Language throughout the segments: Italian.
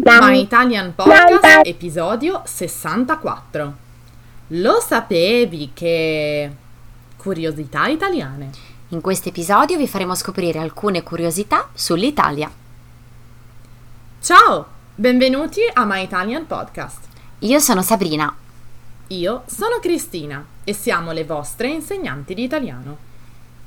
My Italian Podcast, episodio 64. Lo sapevi che... Curiosità italiane. In questo episodio vi faremo scoprire alcune curiosità sull'Italia. Ciao, benvenuti a My Italian Podcast. Io sono Sabrina. Io sono Cristina e siamo le vostre insegnanti di italiano.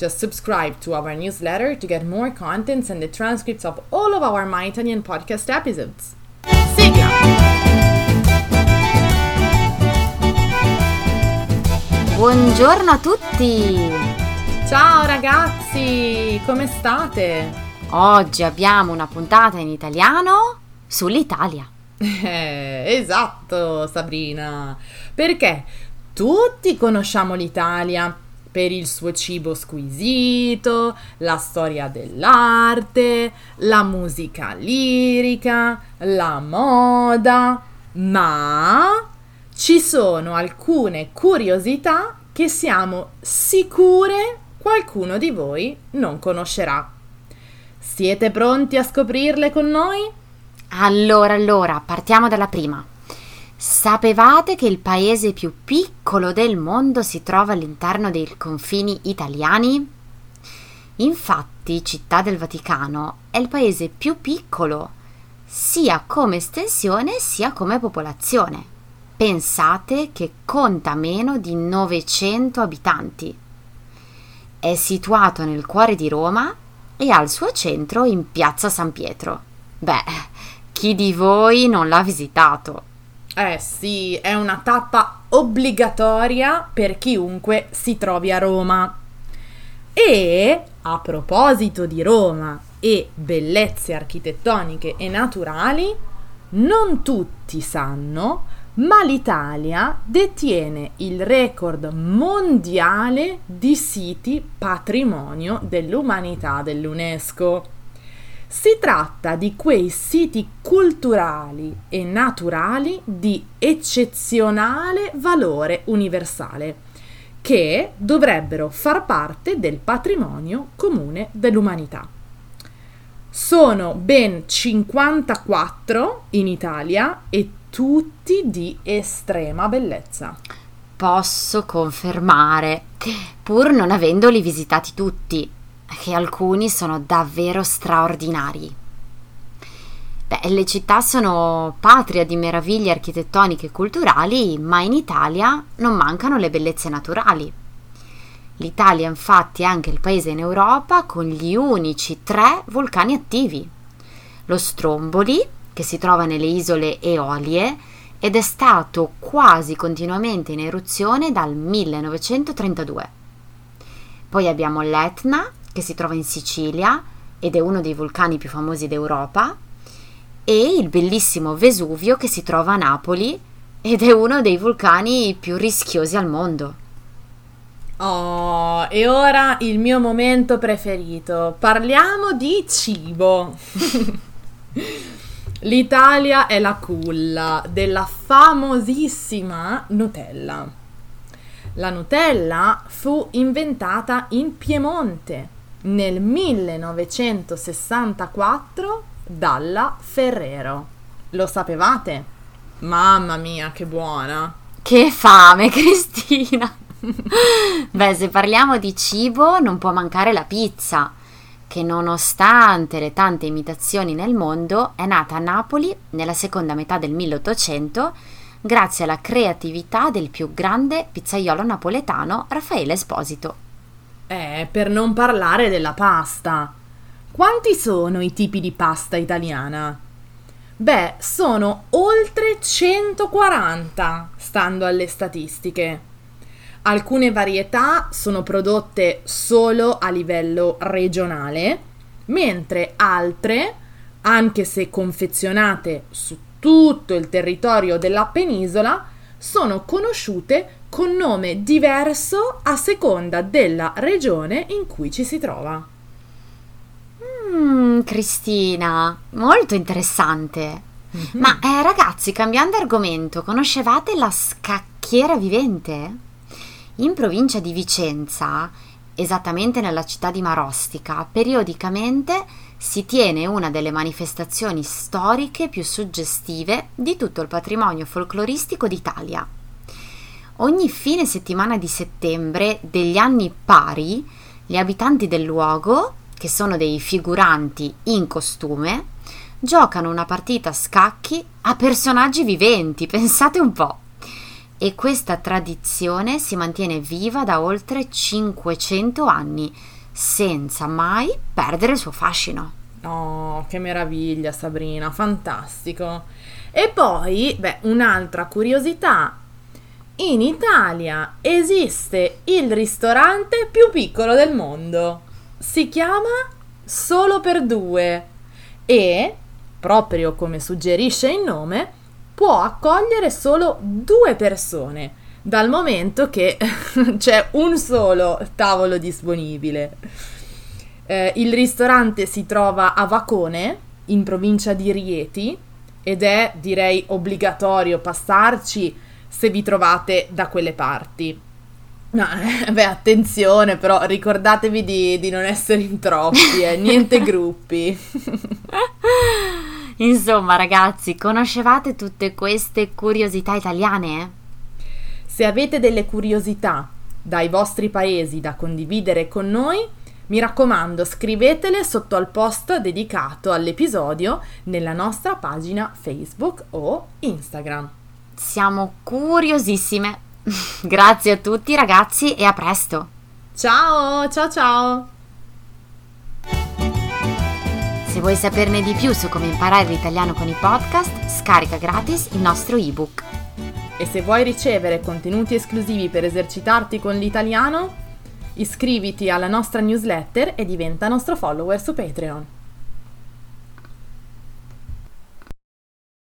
Just subscribe to our newsletter to get more contents and the transcripts of all of our My Italian podcast episodes. Sigla! Buongiorno a tutti! Ciao ragazzi, come state? Oggi abbiamo una puntata in italiano sull'Italia. Eh, esatto, Sabrina. Perché tutti conosciamo l'Italia per il suo cibo squisito, la storia dell'arte, la musica lirica, la moda, ma ci sono alcune curiosità che siamo sicure qualcuno di voi non conoscerà. Siete pronti a scoprirle con noi? Allora, allora, partiamo dalla prima. Sapevate che il paese più piccolo del mondo si trova all'interno dei confini italiani? Infatti, Città del Vaticano è il paese più piccolo, sia come estensione sia come popolazione. Pensate che conta meno di 900 abitanti. È situato nel cuore di Roma e ha il suo centro in Piazza San Pietro. Beh, chi di voi non l'ha visitato? Eh sì, è una tappa obbligatoria per chiunque si trovi a Roma. E a proposito di Roma e bellezze architettoniche e naturali, non tutti sanno, ma l'Italia detiene il record mondiale di siti patrimonio dell'umanità dell'UNESCO. Si tratta di quei siti culturali e naturali di eccezionale valore universale che dovrebbero far parte del patrimonio comune dell'umanità. Sono ben 54 in Italia e tutti di estrema bellezza. Posso confermare, pur non avendoli visitati tutti che alcuni sono davvero straordinari. Beh, le città sono patria di meraviglie architettoniche e culturali, ma in Italia non mancano le bellezze naturali. L'Italia infatti è anche il paese in Europa con gli unici tre vulcani attivi. Lo Stromboli, che si trova nelle isole Eolie, ed è stato quasi continuamente in eruzione dal 1932. Poi abbiamo l'Etna, che si trova in Sicilia ed è uno dei vulcani più famosi d'Europa, e il bellissimo Vesuvio che si trova a Napoli ed è uno dei vulcani più rischiosi al mondo. Oh, e ora il mio momento preferito. Parliamo di cibo. L'Italia è la culla della famosissima Nutella. La Nutella fu inventata in Piemonte nel 1964 dalla Ferrero. Lo sapevate? Mamma mia, che buona! Che fame, Cristina! Beh, se parliamo di cibo, non può mancare la pizza, che nonostante le tante imitazioni nel mondo, è nata a Napoli nella seconda metà del 1800 grazie alla creatività del più grande pizzaiolo napoletano Raffaele Esposito. Eh, per non parlare della pasta. Quanti sono i tipi di pasta italiana? Beh, sono oltre 140, stando alle statistiche. Alcune varietà sono prodotte solo a livello regionale, mentre altre, anche se confezionate su tutto il territorio della penisola, sono conosciute con nome diverso a seconda della regione in cui ci si trova. Mmm, Cristina, molto interessante. Mm-hmm. Ma eh, ragazzi, cambiando argomento, conoscevate la scacchiera vivente? In provincia di Vicenza, esattamente nella città di Marostica, periodicamente si tiene una delle manifestazioni storiche più suggestive di tutto il patrimonio folcloristico d'Italia. Ogni fine settimana di settembre degli anni pari, gli abitanti del luogo, che sono dei figuranti in costume, giocano una partita a scacchi a personaggi viventi, pensate un po'. E questa tradizione si mantiene viva da oltre 500 anni, senza mai perdere il suo fascino. Oh, che meraviglia Sabrina, fantastico. E poi, beh, un'altra curiosità. In Italia esiste il ristorante più piccolo del mondo. Si chiama Solo per due e proprio come suggerisce il nome, può accogliere solo due persone, dal momento che c'è un solo tavolo disponibile. Eh, il ristorante si trova a Vacone, in provincia di Rieti, ed è direi obbligatorio passarci se vi trovate da quelle parti. No, beh, attenzione, però ricordatevi di, di non essere in troppi, eh, niente gruppi. Insomma, ragazzi, conoscevate tutte queste curiosità italiane? Se avete delle curiosità dai vostri paesi da condividere con noi, mi raccomando, scrivetele sotto al post dedicato all'episodio nella nostra pagina Facebook o Instagram. Siamo curiosissime. Grazie a tutti ragazzi e a presto. Ciao, ciao ciao. Se vuoi saperne di più su come imparare l'italiano con i podcast, scarica gratis il nostro ebook. E se vuoi ricevere contenuti esclusivi per esercitarti con l'italiano, iscriviti alla nostra newsletter e diventa nostro follower su Patreon.